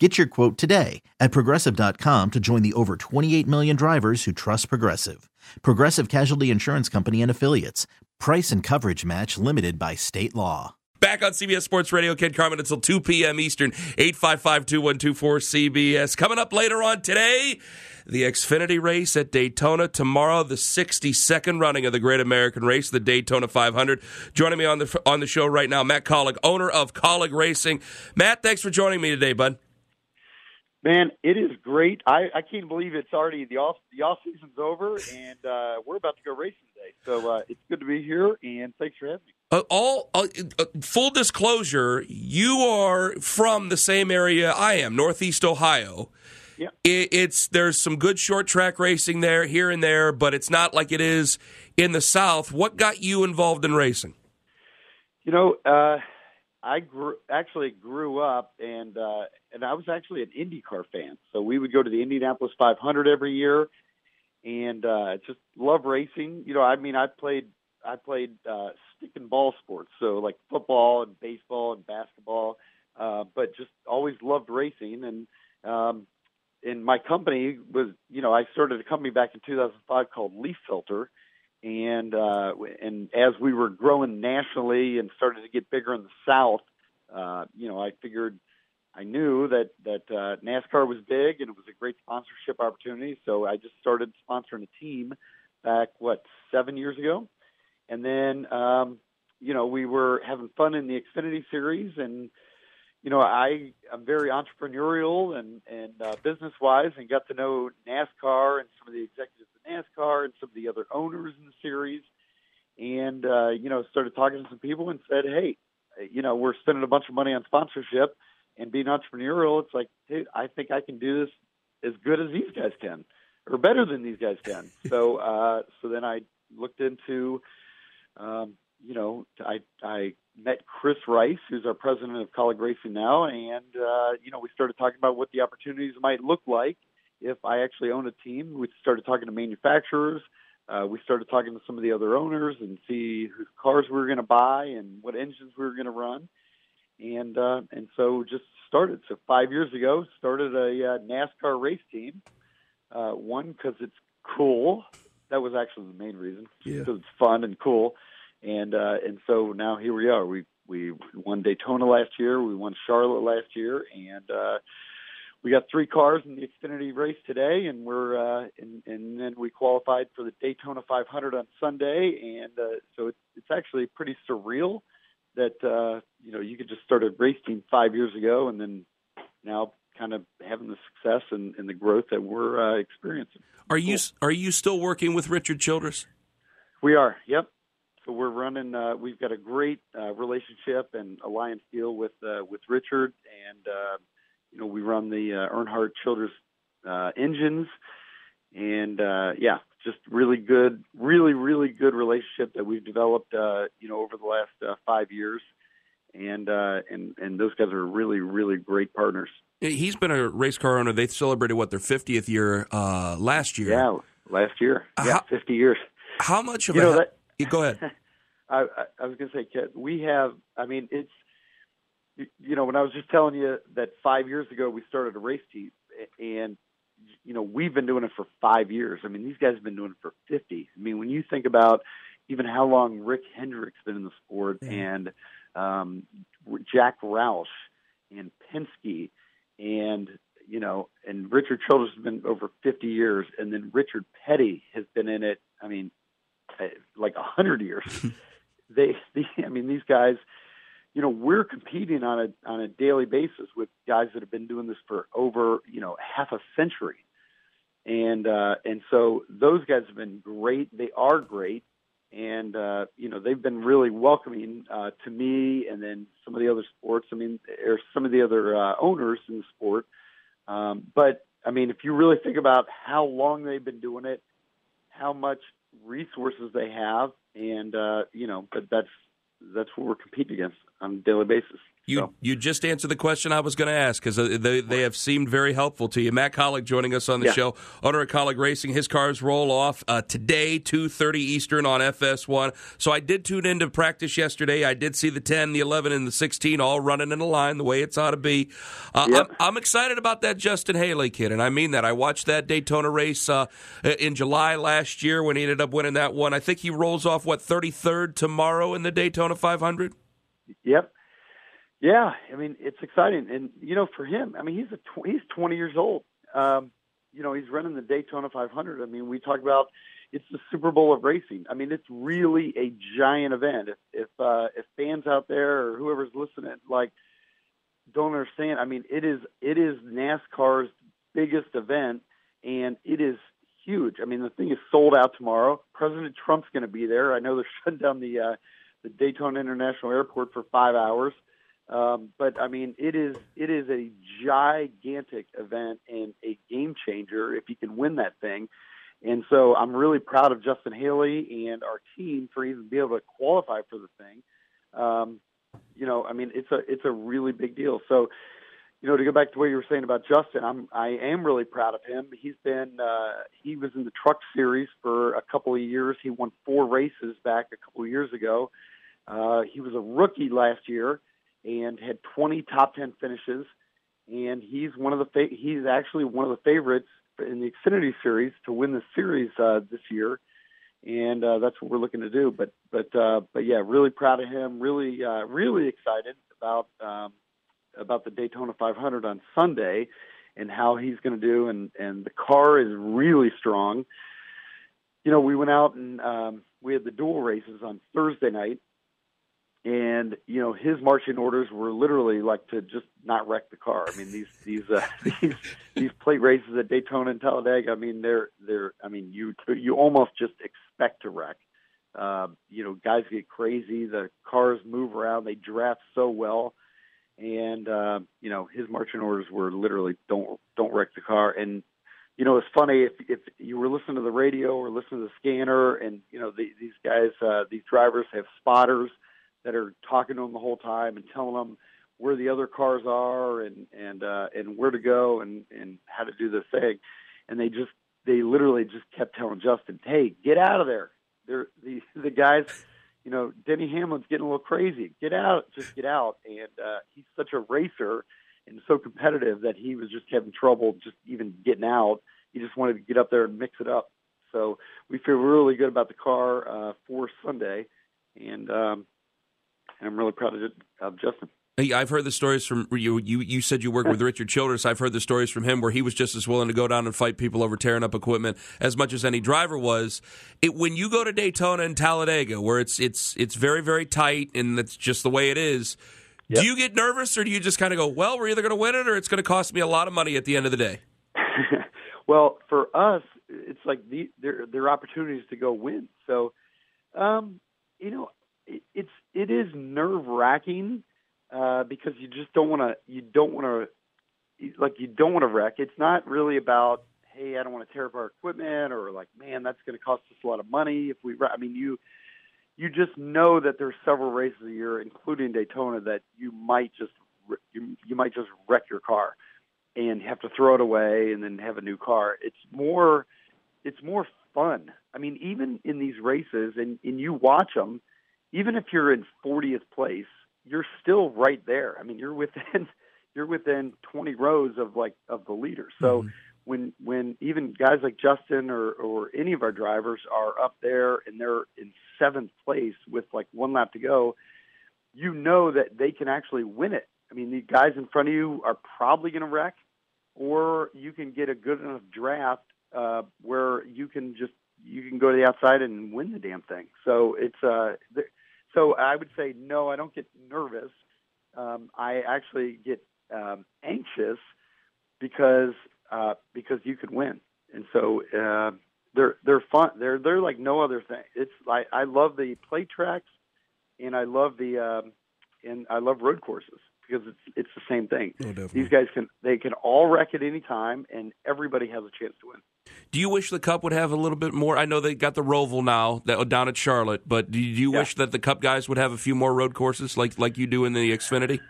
Get your quote today at progressive.com to join the over 28 million drivers who trust Progressive. Progressive Casualty Insurance Company and Affiliates. Price and coverage match limited by state law. Back on CBS Sports Radio, Ken Carman until 2 p.m. Eastern, 855 2124 CBS. Coming up later on today, the Xfinity race at Daytona. Tomorrow, the 62nd running of the Great American Race, the Daytona 500. Joining me on the on the show right now, Matt Kaulig, owner of Kaulig Racing. Matt, thanks for joining me today, bud. Man, it is great. I, I can't believe it's already the off the off season's over, and uh, we're about to go racing today. So uh, it's good to be here, and thanks for having me. Uh, all uh, uh, full disclosure, you are from the same area I am, Northeast Ohio. Yeah, it, it's there's some good short track racing there, here and there, but it's not like it is in the South. What got you involved in racing? You know, uh, I grew, actually grew up and uh, and I was actually an IndyCar fan. So we would go to the Indianapolis 500 every year, and uh, just love racing. You know, I mean, I played I played uh, stick and ball sports, so like football and baseball and basketball, uh, but just always loved racing. And um, and my company was, you know, I started a company back in 2005 called Leaf Filter and uh, and as we were growing nationally and started to get bigger in the South, uh, you know, I figured I knew that that uh, NASCAR was big and it was a great sponsorship opportunity. So I just started sponsoring a team back what seven years ago, and then um, you know we were having fun in the Xfinity Series and you know, I am very entrepreneurial and and uh, business wise, and got to know NASCAR and some of the executives of NASCAR and some of the other owners in the series, and uh, you know, started talking to some people and said, hey, you know, we're spending a bunch of money on sponsorship and being entrepreneurial. It's like, hey, I think I can do this as good as these guys can, or better than these guys can. so, uh, so then I looked into. Um, you know, I I met Chris Rice, who's our president of Kaulig Racing now, and uh, you know, we started talking about what the opportunities might look like if I actually own a team. We started talking to manufacturers. Uh, we started talking to some of the other owners and see whose cars we were going to buy and what engines we were going to run, and uh, and so just started. So five years ago, started a uh, NASCAR race team. Uh, one because it's cool. That was actually the main reason. Yeah. Because it's fun and cool and uh, and so now here we are. We we won Daytona last year. We won Charlotte last year, and uh, we got three cars in the Xfinity race today, and we're uh, and, and then we qualified for the Daytona 500 on Sunday, and uh, so it's it's actually pretty surreal that uh, you know you could just start a race team five years ago, and then now kind of having the success and, and the growth that we're uh, experiencing. Are you are you still working with Richard Childress? We are. Yep. So we're running. Uh, we've got a great uh, relationship and alliance deal with uh, with Richard, and uh, you know we run the uh, Earnhardt Childress uh, engines, and uh, yeah, just really good, really really good relationship that we've developed. Uh, you know over the last uh, five years, and uh, and and those guys are really really great partners. He's been a race car owner. They celebrated what their 50th year uh, last year. Yeah, last year. Yeah, How- 50 years. How much of You a know that- Yeah, go ahead. I, I, was going to say, Kit, we have. I mean, it's you- you know when I was just telling you that five years ago we started a race team, and you know we've been doing it for five years. I mean, these guys have been doing it for fifty. I mean, when you think about even how long Rick Hendrick's been in the sport, and um, Jack Roush and Penske, and you know, and Richard Childress has been over 50 years, and then Richard Petty has been in it. I mean, like a hundred years. they, they, I mean, these guys. You know, we're competing on a on a daily basis with guys that have been doing this for over you know half a century, and uh, and so those guys have been great. They are great, and uh, you know they've been really welcoming uh, to me, and then some of the other sports. I mean, or some of the other uh, owners in the sport. Um, but I mean, if you really think about how long they've been doing it, how much resources they have, and uh, you know, but that's that's what we're competing against on a daily basis. You so. you just answered the question I was going to ask because uh, they they have seemed very helpful to you. Matt Kaulig joining us on the yeah. show, owner of Kaulig Racing. His cars roll off uh, today, two thirty Eastern on FS1. So I did tune into practice yesterday. I did see the ten, the eleven, and the sixteen all running in a line the way it's ought to be. Uh, yep. I'm, I'm, excited about that Justin Haley kid, and I mean that. I watched that Daytona race uh, in July last year when he ended up winning that one. I think he rolls off what thirty third tomorrow in the Daytona 500. Yep. Yeah, I mean it's exciting, and you know for him, I mean he's a tw- he's 20 years old. Um, you know he's running the Daytona 500. I mean we talk about it's the Super Bowl of racing. I mean it's really a giant event. If if, uh, if fans out there or whoever's listening like don't understand, I mean it is it is NASCAR's biggest event, and it is huge. I mean the thing is sold out tomorrow. President Trump's going to be there. I know they're shutting down the uh, the Daytona International Airport for five hours. Um, but I mean, it is it is a gigantic event and a game changer if you can win that thing. And so I'm really proud of Justin Haley and our team for even being able to qualify for the thing. Um, you know, I mean, it's a it's a really big deal. So, you know, to go back to what you were saying about Justin, I'm I am really proud of him. He's been uh, he was in the Truck Series for a couple of years. He won four races back a couple of years ago. Uh, he was a rookie last year and had 20 top 10 finishes. And he's one of the fa- he's actually one of the favorites in the Xfinity Series to win the series uh, this year, and uh, that's what we're looking to do. But but uh, but yeah, really proud of him. Really uh, really excited about um, about the Daytona 500 on Sunday and how he's going to do. And and the car is really strong. You know, we went out and um, we had the dual races on Thursday night, and you know his marching orders were literally like to just not wreck the car. I mean these these uh, these these plate races at Daytona and Talladega. I mean they're they're I mean you you almost just expect to wreck. Uh, you know guys get crazy. The cars move around. They draft so well, and uh, you know his marching orders were literally don't don't wreck the car. And you know it's funny if if you were listening to the radio or listening to the scanner, and you know the, these guys uh, these drivers have spotters that are talking to them the whole time and telling them where the other cars are and and uh, and where to go and and how to do this thing, and they just they literally just kept telling Justin, "Hey, get out of there." They're the the guys, you know, Denny Hamlin's getting a little crazy. Get out, just get out. And uh, he's such a racer and so competitive that he was just having trouble just even getting out. He just wanted to get up there and mix it up. So we feel really good about the car uh, for Sunday, and um, and I'm really proud of, of Justin. Hey, I've heard the stories from you. You you said you worked with Richard Childress. I've heard the stories from him where he was just as willing to go down and fight people over tearing up equipment as much as any driver was. It, when you go to Daytona and Talladega, where it's it's it's very very tight and that's just the way it is. Yep. Do you get nervous or do you just kind of go, well, we're either going to win it or it's going to cost me a lot of money at the end of the day? well, for us, it's like the, there there are opportunities to go win. So, um, you know, it's it is nerve wracking uh, because you just don't want to you don't want to like you don't want to wreck. It's not really about hey I don't want to tear up our equipment or like man that's going to cost us a lot of money if we. I mean you you just know that there's several races a year, including Daytona, that you might just you you might just wreck your car and have to throw it away and then have a new car. It's more it's more fun. I mean, even in these races, and, and you watch them, even if you're in 40th place, you're still right there. I mean, you're within you're within 20 rows of like of the leader. So mm-hmm. when when even guys like Justin or or any of our drivers are up there and they're in seventh place with like one lap to go, you know that they can actually win it. I mean, the guys in front of you are probably going to wreck, or you can get a good enough draft uh, where you can just you can go to the outside and win the damn thing. So it's uh, so I would say no, I don't get nervous. Um, I actually get um, anxious because uh, because you could win, and so uh, they're they're fun. They're they're like no other thing. It's like I love the plate tracks, and I love the um, and I love road courses because it's it's the same thing. Oh, These guys can they can all wreck at any time, and everybody has a chance to win. Do you wish the Cup would have a little bit more? I know they got the Roval now that down at Charlotte, but do you yeah. wish that the Cup guys would have a few more road courses like like you do in the Xfinity?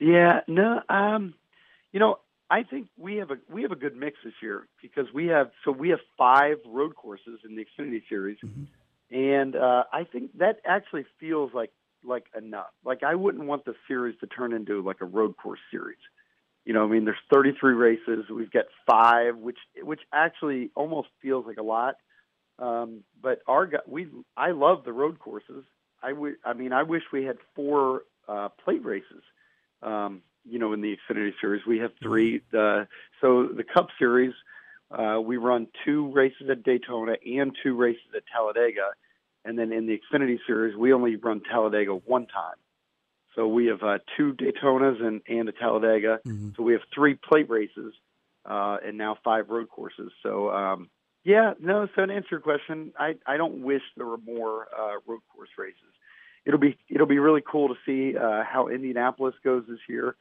Yeah, no, um, you know, I think we have a we have a good mix this year because we have so we have five road courses in the Xfinity Series, mm-hmm. and uh, I think that actually feels like like enough. Like I wouldn't want the series to turn into like a road course series. You know, I mean, there's 33 races. We've got five, which which actually almost feels like a lot. Um, but our we I love the road courses. I w- I mean, I wish we had four uh, plate races. Um, you know, in the Xfinity Series, we have three. Uh, so the Cup Series, uh, we run two races at Daytona and two races at Talladega, and then in the Xfinity Series, we only run Talladega one time. So we have uh, two Daytonas and, and a Talladega. Mm-hmm. So we have three plate races uh, and now five road courses. So um, yeah, no. So to answer your question, I, I don't wish there were more uh, road course races. It'll be it'll be really cool to see uh, how Indianapolis goes this year.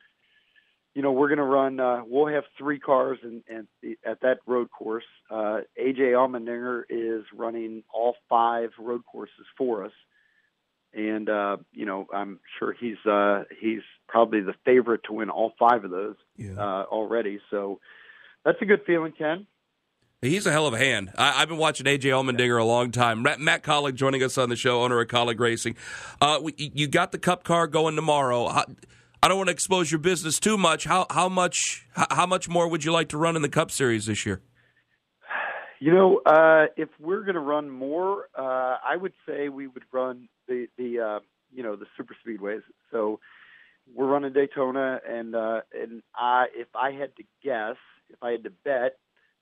You know, we're going to run. Uh, we'll have three cars the, at that road course. Uh, AJ Allmendinger is running all five road courses for us and uh, you know I'm sure he's uh, he's probably the favorite to win all five of those yeah. uh, already. So that's a good feeling, Ken. He's a hell of a hand. I, have been watching AJ Allmendinger a long time. Matt, Matt Kaulig joining us on the show, owner of Kaulig Racing. Uh, we, you got the Cup car going tomorrow. I don't want to expose your business too much. How how much how much more would you like to run in the Cup Series this year? You know, uh, if we're going to run more, uh, I would say we would run the the uh, you know the super speedways. So we're running Daytona, and uh, and I if I had to guess, if I had to bet,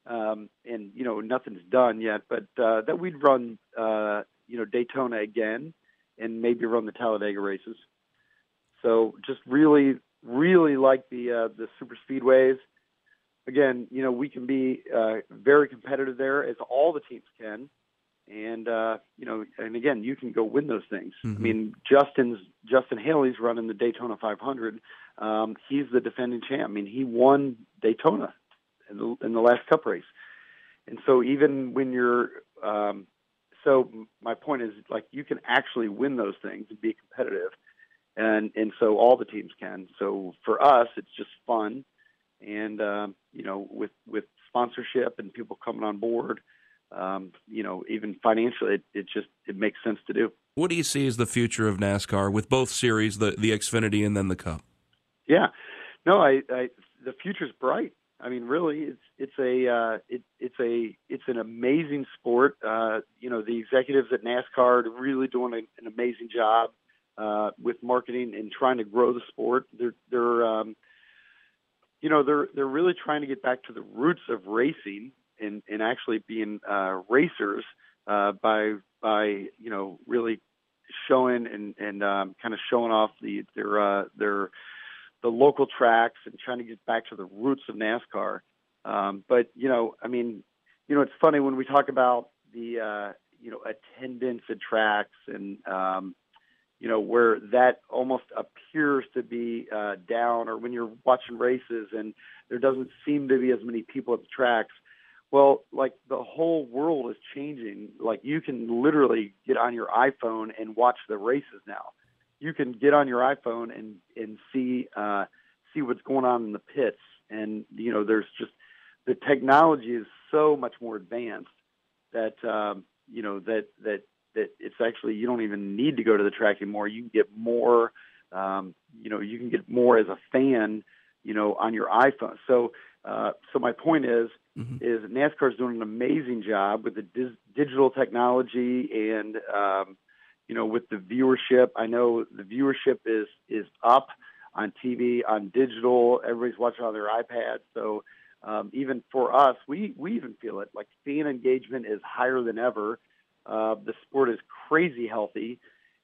um, and you know nothing's done yet, but uh, that we'd run uh, you know Daytona again, and maybe run the Talladega races. So just really really like the uh, the super speedways again, you know, we can be uh, very competitive there, as all the teams can. And uh, you know, and again, you can go win those things. Mm-hmm. I mean, Justin's Justin Haley's running the Daytona 500. Um, he's the defending champ. I mean, he won Daytona in the, in the last Cup race. And so, even when you're, um, so my point is, like, you can actually win those things and be competitive, and and so all the teams can. So for us, it's just fun and um, you know with with sponsorship and people coming on board um, you know even financially it, it just it makes sense to do. What do you see as the future of nascar with both series the the xfinity and then the cup? Yeah. No i, I the future's bright. I mean really it's it's a uh, it, it's a it's an amazing sport. Uh, you know the executives at nascar are really doing a, an amazing job uh, with marketing and trying to grow the sport. They're they're um, you know they're they're really trying to get back to the roots of racing and and actually being uh, racers uh, by by you know really showing and and um, kind of showing off the their uh, their the local tracks and trying to get back to the roots of NASCAR. Um, but you know, I mean, you know, it's funny when we talk about the uh, you know attendance at tracks and um, you know, where that almost appears to be uh, down, or when you're watching races and there doesn't seem to be as many people at the tracks. Well, like the whole world is changing. Like you can literally get on your iPhone and watch the races now. You can get on your iPhone and and see uh, see what's going on in the pits, and you know, there's just the technology is so much more advanced that um, you know that that that it's actually you don't even need to go to the track anymore. You can get more, um, you know, you can get more as a fan, you know, on your iPhone. So, uh, so my point is, mm-hmm. is NASCAR is doing an amazing job with the dis- digital technology and, um, you know, with the viewership. I know the viewership is is up on TV, on digital. Everybody's watching on their iPads. So. Um, even for us, we, we even feel it. Like fan engagement is higher than ever uh, the sport is crazy healthy,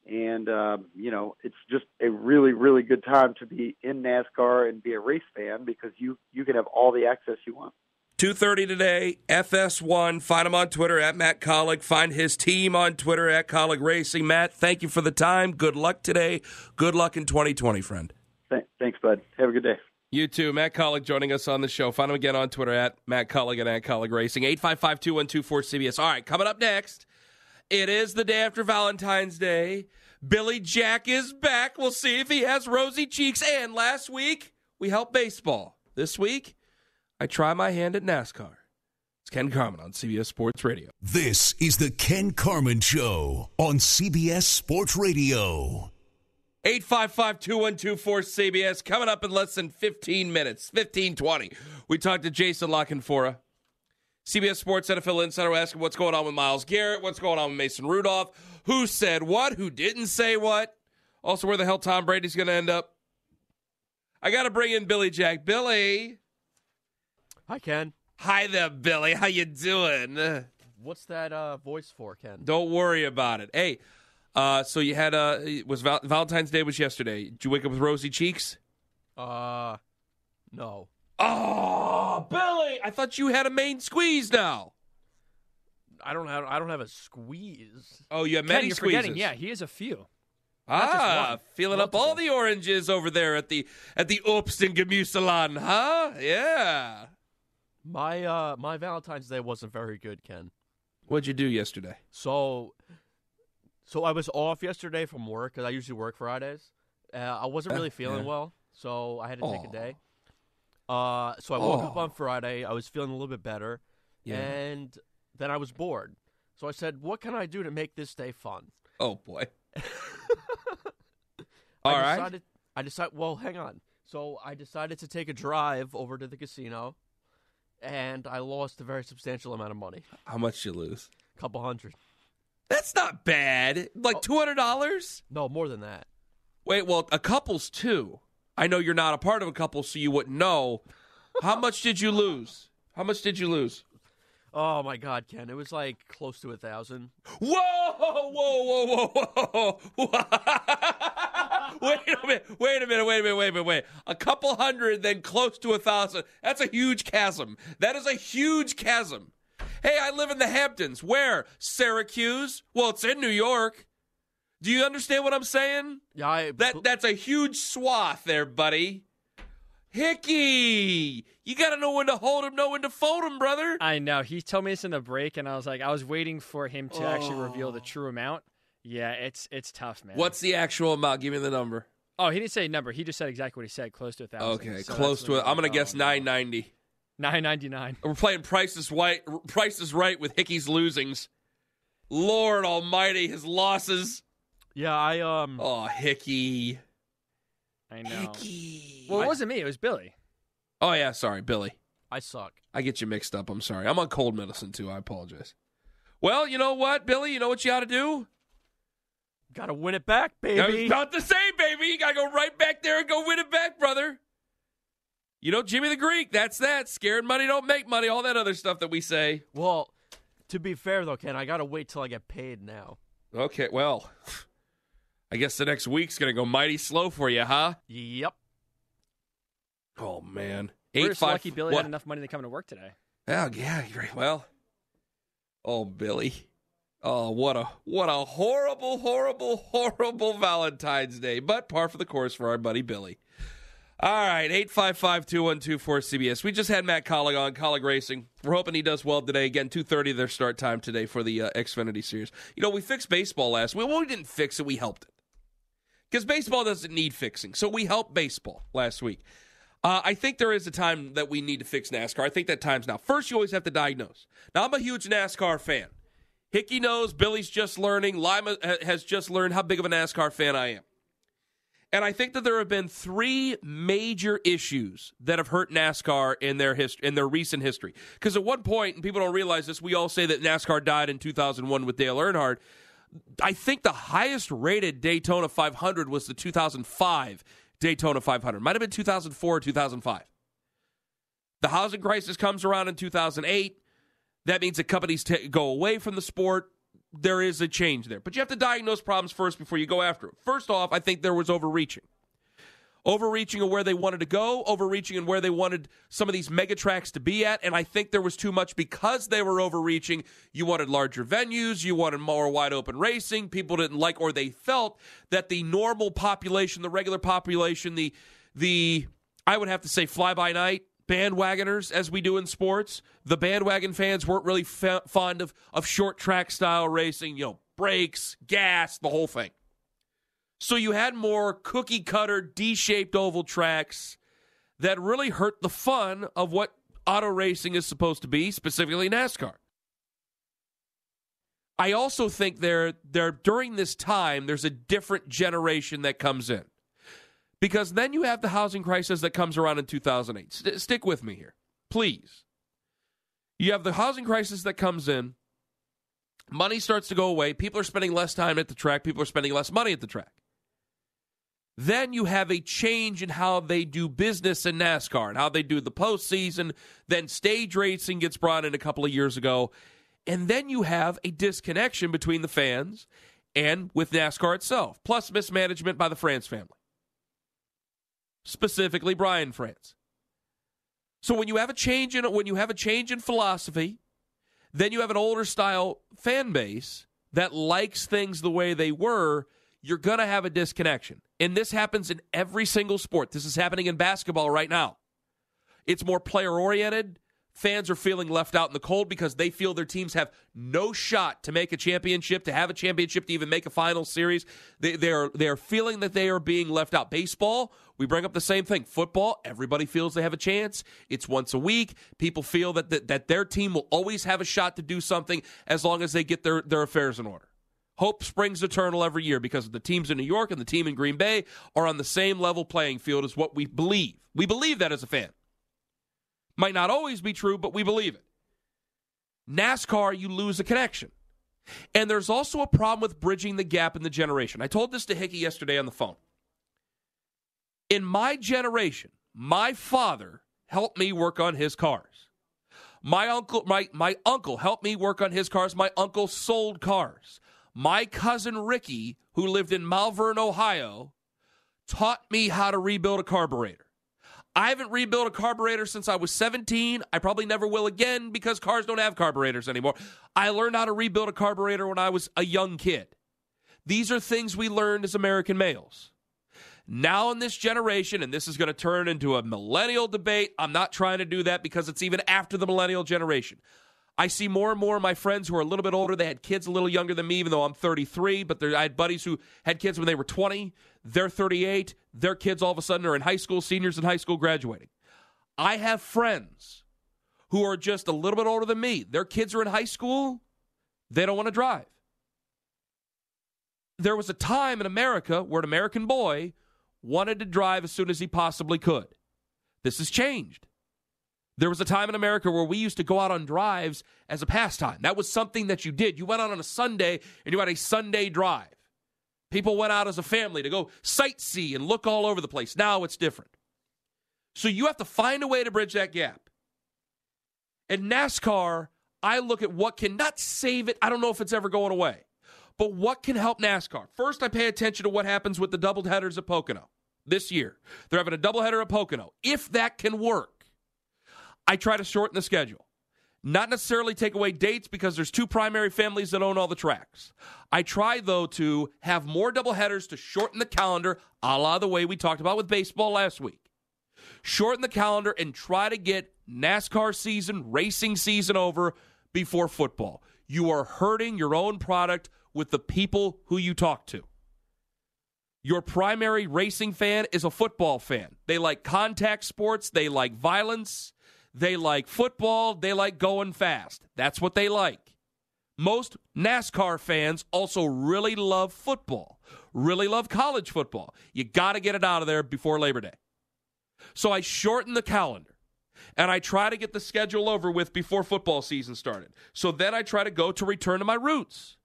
and uh, you know it's just a really really good time to be in NASCAR and be a race fan because you you can have all the access you want. 2.30 today, FS1. Find him on Twitter at Matt Kaulig. Find his team on Twitter at Kaulig Racing. Matt, thank you for the time. Good luck today. Good luck in 2020, friend. Thanks, bud. Have a good day. You too. Matt Kaulig joining us on the show. Find him again on Twitter at Matt Kaulig and at Kaulig Racing. 855 2124 CBS. All right, coming up next, it is the day after Valentine's Day. Billy Jack is back. We'll see if he has rosy cheeks. And last week, we helped baseball. This week, I try my hand at NASCAR. It's Ken Carman on CBS Sports Radio. This is the Ken Carman Show on CBS Sports Radio. 855 2124 CBS. Coming up in less than 15 minutes, 1520. We talked to Jason La Canfora, CBS Sports NFL Insider, asking what's going on with Myles Garrett, what's going on with Mason Rudolph, who said what, who didn't say what, also where the hell Tom Brady's going to end up. I got to bring in Billy Jack. Billy. Hi, Ken. Hi there, Billy. How you doing? What's that uh, voice for, Ken? Don't worry about it. Hey, uh, so you had uh, was Val- Valentine's Day was yesterday. Did you wake up with rosy cheeks? Uh, no. Oh, Billy! I thought you had a main squeeze now. I don't have. I don't have a squeeze. Oh, you have Ken, many you're squeezes. forgetting. Yeah, he has a few. Ah, feeling up all the oranges over there at the at the Obst and Gemüseland, huh? Yeah. My uh, my Valentine's Day wasn't very good, Ken. What'd you do yesterday? So, so I was off yesterday from work because I usually work Fridays. Uh, I wasn't really feeling yeah. well, so I had to take a day. Uh, so I woke up on Friday. I was feeling a little bit better, Yeah. and then I was bored. So I said, "What can I do to make this day fun?" Oh boy. All I right. decided, I decided. Well, hang on. So I decided to take a drive over to the casino, and I lost a very substantial amount of money, How much you lose? a couple hundred. That's not bad. Like two hundred dollars. No, more than that. Wait, well, a couple's two. I know you're not a part of a couple, so you wouldn't know. How much did you lose? How much did you lose? Oh my God, Ken! It was like close to a thousand. Whoa, whoa, whoa, whoa, whoa. wait a minute, wait a minute, wait a minute, wait a minute, wait. A couple hundred, then close to a thousand. That's a huge chasm. That is a huge chasm. Hey, I live in the Hamptons. Where? Syracuse? Well, it's in New York. Do you understand what I'm saying? Yeah, I, That that's a huge swath there, buddy. Hickey, you got to know when to hold him, know when to fold him, brother. I know. He told me this in the break, and I was like, I was waiting for him to actually reveal the oh. true amount. Yeah, it's it's tough, man. What's the actual amount? Give me the number. Oh, he didn't say a number. He just said exactly what he said, close to a thousand. Okay, So close to it. I'm gonna oh, guess 990. Nine ninety nine. We're playing Price is Right. Price is Right with Hickey's losings. Lord Almighty, his losses. Yeah, I um, Oh, Hickey, I know. Hickey. Well, it wasn't me. It was Billy. oh yeah, sorry, Billy. I suck. I get you mixed up. I'm sorry. I'm on cold medicine too. I apologize. Well, you know what, Billy? You know what you ought to do? Got to win it back, I was baby. about to say, baby. You got to go right back there and go win it back, brother. You know, Jimmy the Greek, that's that. Scared money don't make money, all that other stuff that we say. Well, to be fair though, Ken, I got to wait till I get paid now. Okay, well, I guess the next week's going to go mighty slow for you, huh? Yep. Oh, man. We're just lucky Billy what? had enough money to come to work today. Oh, yeah, well. Oh, Billy. Oh, what a what a horrible, horrible, horrible Valentine's Day. But par for the course for our buddy Billy. All right, 855-2124-CBS. We just had Matt Kaulig on, Kaulig Racing. We're hoping he does well today. Again, 2.30 their start time today for the uh, Xfinity Series. You know, we fixed baseball last week. Well, we didn't fix it, we helped it. Because baseball doesn't need fixing. So we helped baseball last week. Uh, I think there is a time that we need to fix NASCAR. I think that time's now. First, you always have to diagnose. Now, I'm a huge NASCAR fan. Hickey knows, Billy's just learning, Lima has just learned how big of a NASCAR fan I am. And I think that there have been three major issues that have hurt NASCAR in their hist- in their recent history. Because at one point, and people don't realize this, we all say that NASCAR died in 2001 with Dale Earnhardt. I think the highest rated Daytona 500 was the 2005 Daytona 500. Might have been 2004 or 2005. The housing crisis comes around in 2008. That means that companies ta go away from the sport. There is a change there. But you have to diagnose problems first before you go after it. First off, I think there was overreaching. Overreaching of where they wanted to go, overreaching in where they wanted some of these mega tracks to be at, and I think there was too much because they were overreaching. You wanted larger venues, you wanted more wide open racing. People didn't like or they felt that the normal population, the regular population, the the I would have to say fly by night bandwagoners as we do in sports. The bandwagon fans weren't really f- fond of, of short track style racing, you know, brakes, gas, the whole thing. So you had more cookie cutter, D shaped oval tracks that really hurt the fun of what auto racing is supposed to be, specifically NASCAR. I also think there, there during this time, there's a different generation that comes in. Because then you have the housing crisis that comes around in 2008. St- stick with me here, please. You have the housing crisis that comes in. Money starts to go away. People are spending less time at the track. People are spending less money at the track. Then you have a change in how they do business in NASCAR and how they do the postseason. Then stage racing gets brought in a couple of years ago. And then you have a disconnection between the fans and with NASCAR itself, plus mismanagement by the France family, specifically Brian France. So when you have a change in when you have a change in philosophy, then you have an older style fan base that likes things the way they were, you're going to have a disconnection. And this happens in every single sport. This is happening in basketball right now. It's more player oriented. Fans are feeling left out in the cold because they feel their teams have no shot to make a championship, to have a championship, to even make a final series. They, they are they are feeling that they are being left out. Baseball, we bring up the same thing. Football, everybody feels they have a chance. It's once a week. People feel that that, that their team will always have a shot to do something as long as they get their, their affairs in order. Hope springs eternal every year because the teams in New York and the team in Green Bay are on the same level playing field as what we believe. We believe that as a fan. Might not always be true, but we believe it. NASCAR, you lose a connection. And there's also a problem with bridging the gap in the generation. I told this to Hickey yesterday on the phone. In my generation, my father helped me work on his cars. My uncle, my, my uncle helped me work on his cars. My uncle sold cars. My cousin Ricky, who lived in Malvern, Ohio, taught me how to rebuild a carburetor. I haven't rebuilt a carburetor since I was 17. I probably never will again because cars don't have carburetors anymore. I learned how to rebuild a carburetor when I was a young kid. These are things we learned as American males. Now, in this generation, and this is going to turn into a millennial debate, I'm not trying to do that because it's even after the millennial generation. I see more and more of my friends who are a little bit older. They had kids a little younger than me, even though I'm 33. But I had buddies who had kids when they were 20. They're 38. Their kids all of a sudden are in high school, seniors in high school, graduating. I have friends who are just a little bit older than me. Their kids are in high school. They don't want to drive. There was a time in America where an American boy wanted to drive as soon as he possibly could. This has changed. There was a time in America where we used to go out on drives as a pastime. That was something that you did. You went out on a Sunday and you had a Sunday drive. People went out as a family to go sightsee and look all over the place. Now it's different. So you have to find a way to bridge that gap. In NASCAR, I look at what can not save it. I don't know if it's ever going away, but what can help NASCAR? First, I pay attention to what happens with the double headers at Pocono this year. They're having a doubleheader at Pocono. If that can work, I try to shorten the schedule. Not necessarily take away dates because there's two primary families that own all the tracks. I try, though, to have more doubleheaders to shorten the calendar, a la the way we talked about with baseball last week. Shorten the calendar and try to get NASCAR season, racing season over before football. You are hurting your own product with the people who you talk to. Your primary racing fan is a football fan. They like contact sports, they like violence, they like football. They like going fast. That's what they like. Most NASCAR fans also really love football, really love college football. You got to get it out of there before Labor Day. So I shorten the calendar and I try to get the schedule over with before football season started. So then I try to go to return to my roots.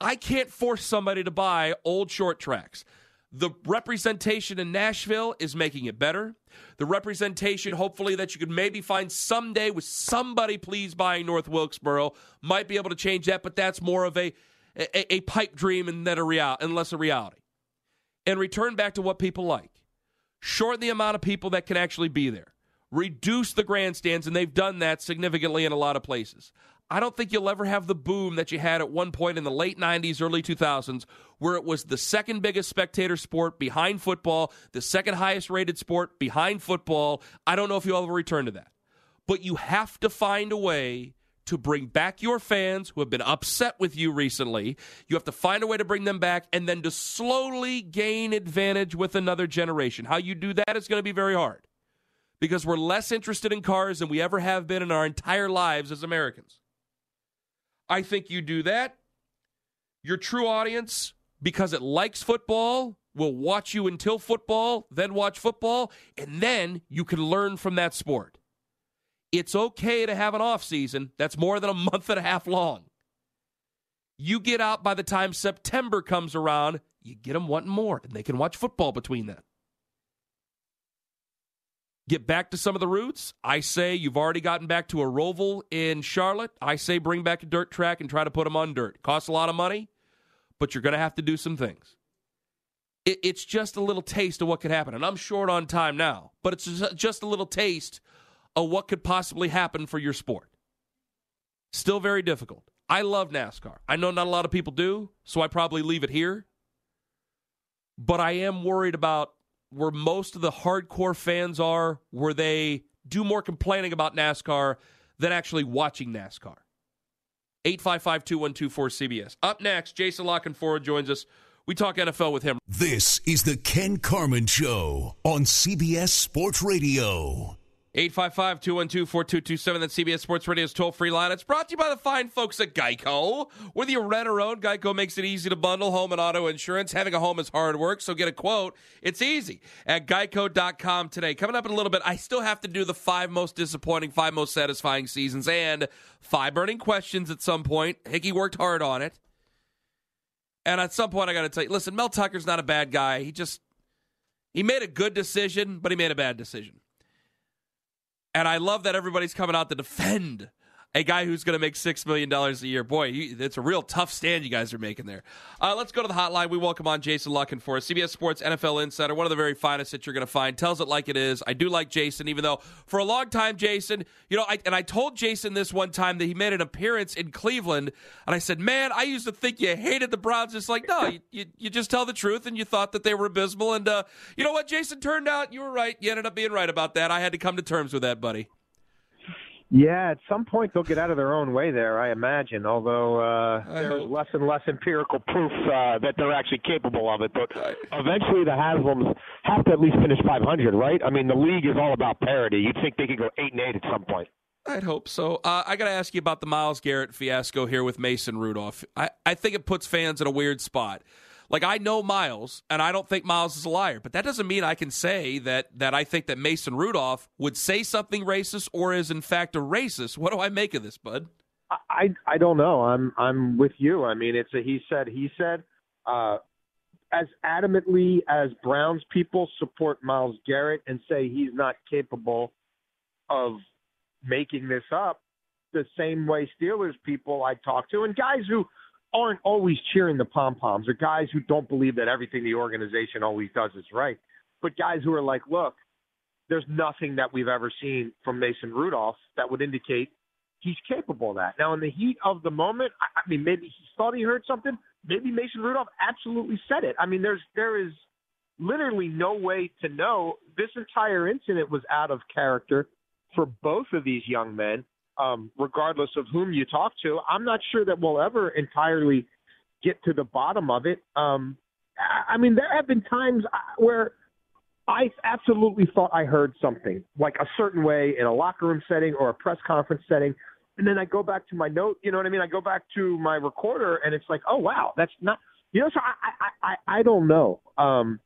I can't force somebody to buy old short tracks. The representation in Nashville is making it better. The representation, hopefully, that you could maybe find someday with somebody please buying North Wilkesboro might be able to change that, but that's more of a, a, a pipe dream and then a real, and less a reality. And return back to what people like. Shorten the amount of people that can actually be there. Reduce the grandstands, and they've done that significantly in a lot of places. I don't think you'll ever have the boom that you had at one point in the late 90s, early 2000s, where it was the second biggest spectator sport behind football, the second highest rated sport behind football. I don't know if you'll ever return to that. But you have to find a way to bring back your fans who have been upset with you recently. You have to find a way to bring them back and then to slowly gain advantage with another generation. How you do that is going to be very hard because we're less interested in cars than we ever have been in our entire lives as Americans. I think you do that. Your true audience, because it likes football, will watch you until football, then watch football, and then you can learn from that sport. It's okay to have an off season that's more than a month and a half long. You get out by the time September comes around, you get them wanting more, and they can watch football between then. Get back to some of the roots. I say you've already gotten back to a roval in Charlotte. I say bring back a dirt track and try to put them on dirt. Costs a lot of money, but you're going to have to do some things. It, it's just a little taste of what could happen. And I'm short on time now, but it's just a little taste of what could possibly happen for your sport. Still very difficult. I love NASCAR. I know not a lot of people do, so I probably leave it here. But I am worried about where most of the hardcore fans are, where they do more complaining about NASCAR than actually watching NASCAR. 855 2124 CBS. Up next, Jason La Canfora joins us. We talk NFL with him. This is the Ken Carman Show on CBS Sports Radio. 855 212 4227. That's CBS Sports Radio's toll free line. It's brought to you by the fine folks at Geico. Whether you rent or own, Geico makes it easy to bundle home and auto insurance. Having a home is hard work, so get a quote. It's easy at geico.com today. Coming up in a little bit, I still have to do the five most disappointing, five most satisfying seasons, and five burning questions at some point. Hickey worked hard on it. And at some point, I got to tell you listen, Mel Tucker's not a bad guy. He just, he made a good decision, but he made a bad decision. And I love that everybody's coming out to defend a guy who's going to make $6 million a year. Boy, it's a real tough stand you guys are making there. Uh, let's go to the hotline. We welcome on Jason La Canfora, CBS Sports NFL Insider, one of the very finest that you're going to find. Tells it like it is. I do like Jason, even though for a long time, Jason, you know, I, and I told Jason this one time that he made an appearance in Cleveland, and I said, man, I used to think you hated the Browns. It's like, no, you, you, you just tell the truth, and you thought that they were abysmal. And uh, you know what, Jason? Turned out you were right. You ended up being right about that. I had to come to terms with that, buddy. Yeah, at some point they'll get out of their own way there, I imagine. Although uh, there's less and less empirical proof uh, that they're actually capable of it. But eventually, the Haslams have to at least finish 500, right? I mean, the league is all about parity. You'd think they could go eight and eight at some point. I'd hope so. Uh, I got to ask you about the Myles Garrett fiasco here with Mason Rudolph. I, I think it puts fans in a weird spot. Like I know Myles, and I don't think Myles is a liar, but that doesn't mean I can say that that I think that Mason Rudolph would say something racist or is in fact a racist. What do I make of this, bud? I I don't know. I'm I'm with you. I mean, it's a he said he said. Uh, as adamantly as Browns people support Myles Garrett and say he's not capable of making this up, the same way Steelers people I talk to and guys who aren't always cheering the pom poms, or guys who don't believe that everything the organization always does is right, but guys who are like, look, there's nothing that we've ever seen from Mason Rudolph that would indicate he's capable of that. Now, in the heat of the moment, I, I mean, maybe he thought he heard something. Maybe Mason Rudolph absolutely said it. I mean, there's there is literally no way to know. This entire incident was out of character for both of these young men um, regardless of whom you talk to. I'm not sure that we'll ever entirely get to the bottom of it. Um, I mean, there have been times uh, where I absolutely thought I heard something like a certain way in a locker room setting or a press conference setting. And then I go back to my note, you know what I mean? I go back to my recorder and it's like, oh wow, that's not, you know, so I, I, I, I don't know. Um,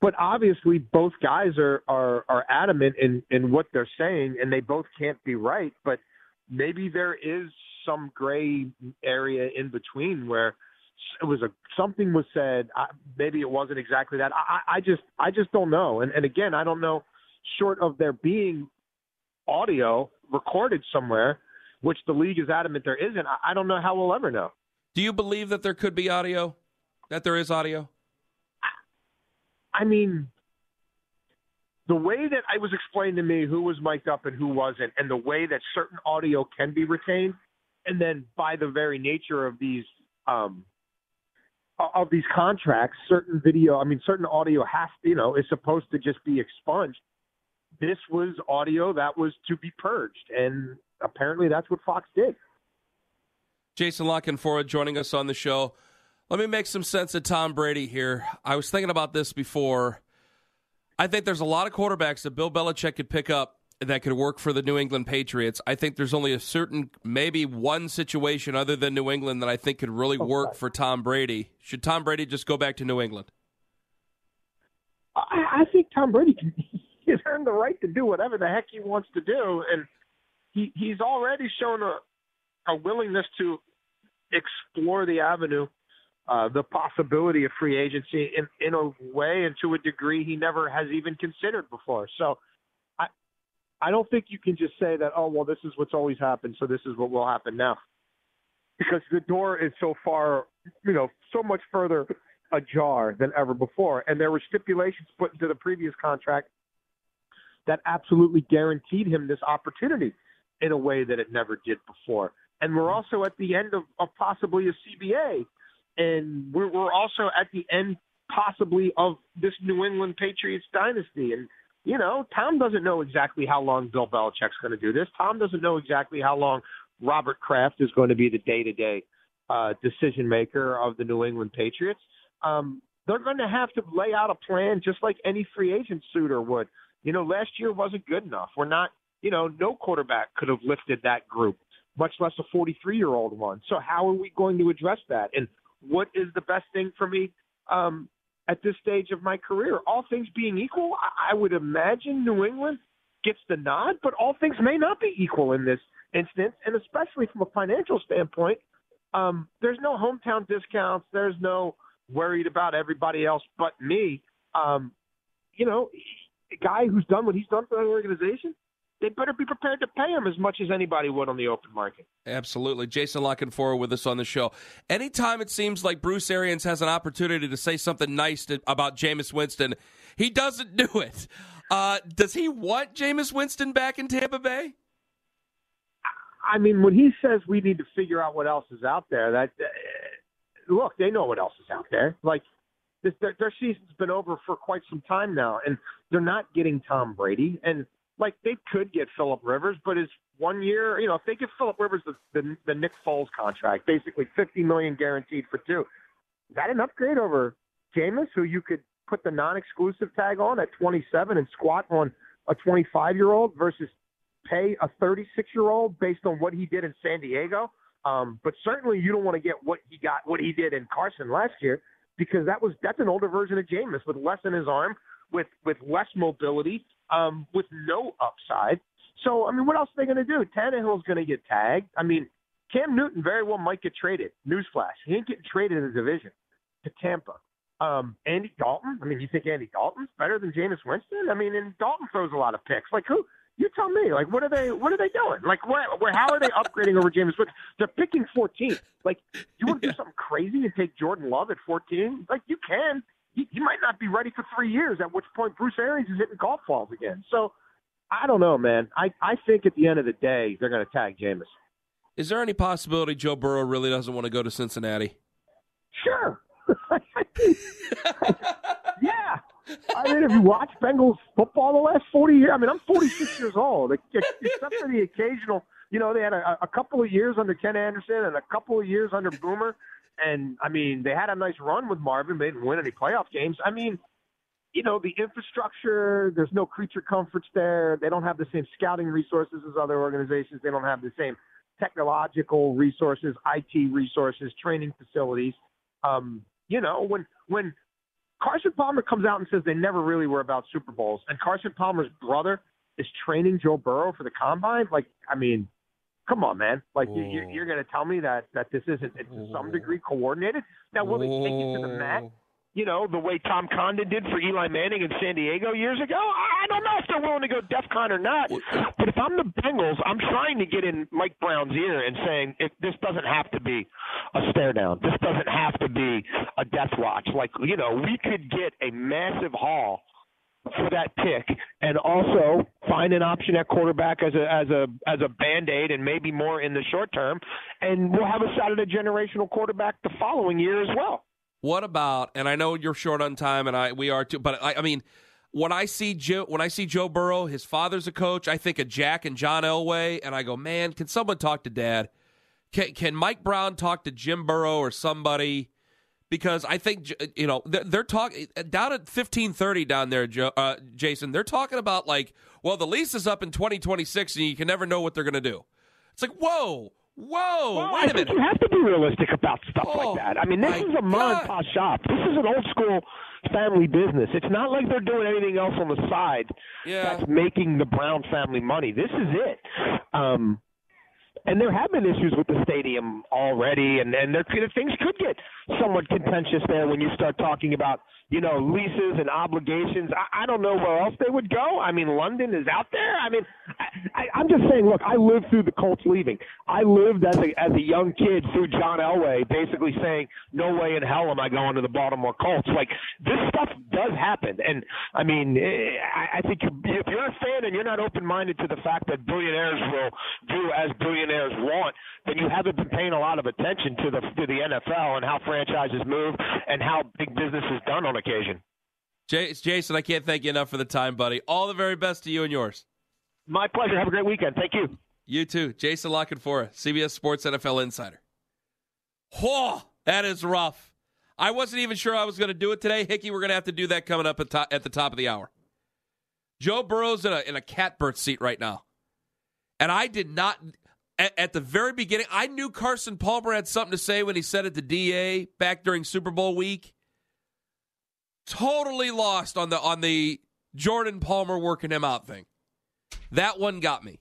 but obviously both guys are are are adamant in in what they're saying and they both can't be right. But maybe there is some gray area in between where it was a something was said. I, maybe it wasn't exactly that. I, I just i just don't know. And and again i don't know short of there being audio recorded somewhere which the league is adamant there isn't i, I don't know how we'll ever know. Do you believe that there could be audio? That there is audio I mean, the way that it was explained to me who was mic'd up and who wasn't, and the way that certain audio can be retained, and then by the very nature of these um, of these contracts, certain video, I mean, certain audio has you know, is supposed to just be expunged. This was audio that was to be purged, and apparently that's what Fox did. Jason La Canfora joining us on the show. Let me make some sense of Tom Brady here. I was thinking about this before. I think there's a lot of quarterbacks that Bill Belichick could pick up that could work for the New England Patriots. I think there's only a certain, maybe one situation other than New England that I think could really work for Tom Brady. Should Tom Brady just go back to New England? I, I think Tom Brady can. He's earned the right to do whatever the heck he wants to do, and he he's already shown a a willingness to explore the avenue, uh, the possibility of free agency in in a way and to a degree he never has even considered before. So I I don't think you can just say that, oh, well, this is what's always happened, so this is what will happen now. Because the door is so far, you know, so much further ajar than ever before. And there were stipulations put into the previous contract that absolutely guaranteed him this opportunity in a way that it never did before. And we're also at the end of, of possibly a CBA. And we're, we're also at the end possibly of this New England Patriots dynasty. And you know, Tom doesn't know exactly how long Bill Belichick's going to do this. Tom doesn't know exactly how long Robert Kraft is going to be the day-to-day uh, decision maker of the New England Patriots. Um, they're going to have to lay out a plan just like any free agent suitor would. You know, last year wasn't good enough. We're not, you know, no quarterback could have lifted that group, much less a 43 year old one. So how are we going to address that? And what is the best thing for me? Um, at this stage of my career. All things being equal, I would imagine New England gets the nod, but all things may not be equal in this instance, and especially from a financial standpoint. Um, there's no hometown discounts. There's no worried about everybody else but me. Um, you know, a guy who's done what he's done for that organization, they better be prepared to pay him as much as anybody would on the open market. Absolutely. Jason La Canfora with us on the show. Anytime it seems like Bruce Arians has an opportunity to say something nice to, about Jameis Winston, he doesn't do it. Uh, does he want Jameis Winston back in Tampa Bay? I mean, when he says we need to figure out what else is out there, that uh, look, they know what else is out there. Like this, their, their season's been over for quite some time now, and they're not getting Tom Brady. And like they could get Philip Rivers, but his one year, you know, if they give Philip Rivers the, the the Nick Foles contract, basically fifty million guaranteed for two, is that an upgrade over Jameis, who you could put the non-exclusive tag on at 27 and squat on a 25-year-old versus pay a 36-year-old based on what he did in San Diego? Um, but certainly you don't want to get what he got, what he did in Carson last year, because that was that's an older version of Jameis with less in his arm, with with less mobility, um, with no upside. So, I mean, what else are they going to do? Tannehill's going to get tagged. I mean, Cam Newton very well might get traded. Newsflash: he ain't getting traded in the division to Tampa. Um, Andy Dalton. I mean, you think Andy Dalton's better than Jameis Winston? I mean, and Dalton throws a lot of picks. Like who? You tell me. Like, what are they? What are they doing? Like, where? Where? How are they upgrading over Jameis Winston? They're picking 14. Like, you want to do something crazy and take Jordan Love at 14? Like, you can he, he might not be ready for three years. At which point, Bruce Arians is hitting golf balls again. So I don't know, man. I I think at the end of the day, they're going to tag Jameis. Is there any possibility Joe Burrow really doesn't want to go to Cincinnati? Sure. yeah. I mean, if you watch Bengals football the last 40 years, I mean, I'm 46 years old. Except for the occasional, you know, they had a, a couple of years under Ken Anderson and a couple of years under Boomer. And I mean, they had a nice run with Marvin. They didn't win any playoff games. I mean, you know, the infrastructure, there's no creature comforts there. They don't have the same scouting resources as other organizations. They don't have the same technological resources, IT resources, training facilities. Um, you know, when when Carson Palmer comes out and says they never really were about Super Bowls, and Carson Palmer's brother is training Joe Burrow for the combine, like, I mean, Come on, man! Like you, you're, you're going to tell me that that this isn't to some degree coordinated? Now, will they take it to the mat? You know, the way Tom Condon did for Eli Manning in San Diego years ago. I don't know if they're willing to go DEFCON or not. But if I'm the Bengals, I'm trying to get in Mike Brown's ear and saying it, this doesn't have to be a stare down. This doesn't have to be a death watch. Like you know, we could get a massive haul for that pick, and also find an option at quarterback as a as a as a band aid, and maybe more in the short term, and we'll have a shot at a generational quarterback the following year as well. What about? And I know you're short on time, and I we are too. But I, I mean, when I see Joe, when I see Joe Burrow, his father's a coach. I think of Jack and John Elway, and I go, man, can someone talk to Dad? Can, can Mike Brown talk to Jim Burrow or somebody? Because I think you know they're, they're talking down at fifteen thirty down there, Joe, uh, Jason. They're talking about like, well, the lease is up in twenty twenty six, and you can never know what they're going to do. It's like, whoa, whoa, well, I a minute. you have to be realistic about stuff Oh, like that. I mean, this is a mom and pop shop. This is an old school family business. It's not like they're doing anything else on the side Yeah. that's making the Brown family money. This is it. Um, and there have been issues with the stadium already, and and there things could get somewhat contentious there when you start talking about you know leases and obligations. I, I don't know where else they would go. I mean, London is out there. I mean, I, I, I'm just saying. Look, I lived through the Colts leaving. I lived as a as a young kid through John Elway, basically saying, "No way in hell am I going to the Baltimore Colts." Like this stuff does happen, and I mean, eh, I, I think if you're a fan and you're not open minded to the fact that billionaires will do as billionaires want, then you haven't been paying a lot of attention to the to the NFL and how franchises move and how big business is done on occasion. Jason, I can't thank you enough for the time, buddy. All the very best to you and yours. My pleasure. Have a great weekend. Thank you. You too. Jason La Canfora, CBS Sports NFL Insider. Whoa, that is rough. I wasn't even sure I was going to do it today. Hickey, we're going to have to do that coming up at, to- at the top of the hour. Joe Burrow's in a, in a catbird seat right now. And I did not, at, at the very beginning, I knew Carson Palmer had something to say when he said it to DA back during Super Bowl week. Totally lost on the on the Jordan Palmer working him out thing. That one got me.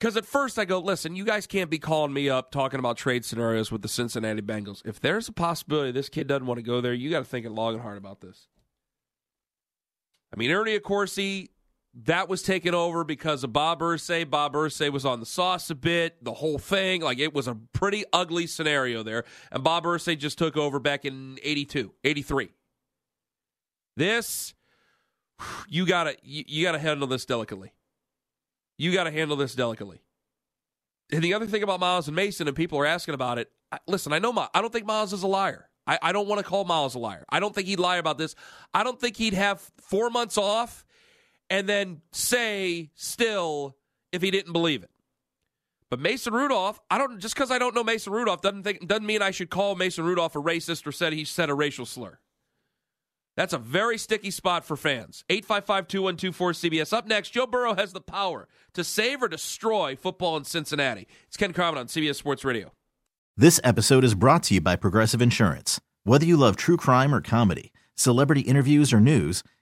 Because at first I go, listen, you guys can't be calling me up talking about trade scenarios with the Cincinnati Bengals. If there's a possibility this kid doesn't want to go there, you got to think it long and hard about this. I mean, Ernie Accorsi, that was taken over because of Bob Irsay. Bob Irsay was on the sauce a bit, the whole thing. Like, it was a pretty ugly scenario there. And Bob Irsay just took over back in 82, 83. This, you got to you, you got to handle this delicately. You got to handle this delicately. And the other thing about Myles and Mason, and people are asking about it. I, listen, I know Myles, I don't think Myles is a liar. I, I don't want to call Myles a liar. I don't think he'd lie about this. I don't think he'd have four months off and then say still if he didn't believe it. But Mason Rudolph, I don't just because I don't know Mason Rudolph doesn't think doesn't mean I should call Mason Rudolph a racist or said he said a racial slur. That's a very sticky spot for fans. 855 2124 CBS. Up next, Joe Burrow has the power to save or destroy football in Cincinnati. It's Ken Carman on CBS Sports Radio. This episode is brought to you by Progressive Insurance. Whether you love true crime or comedy, celebrity interviews or news,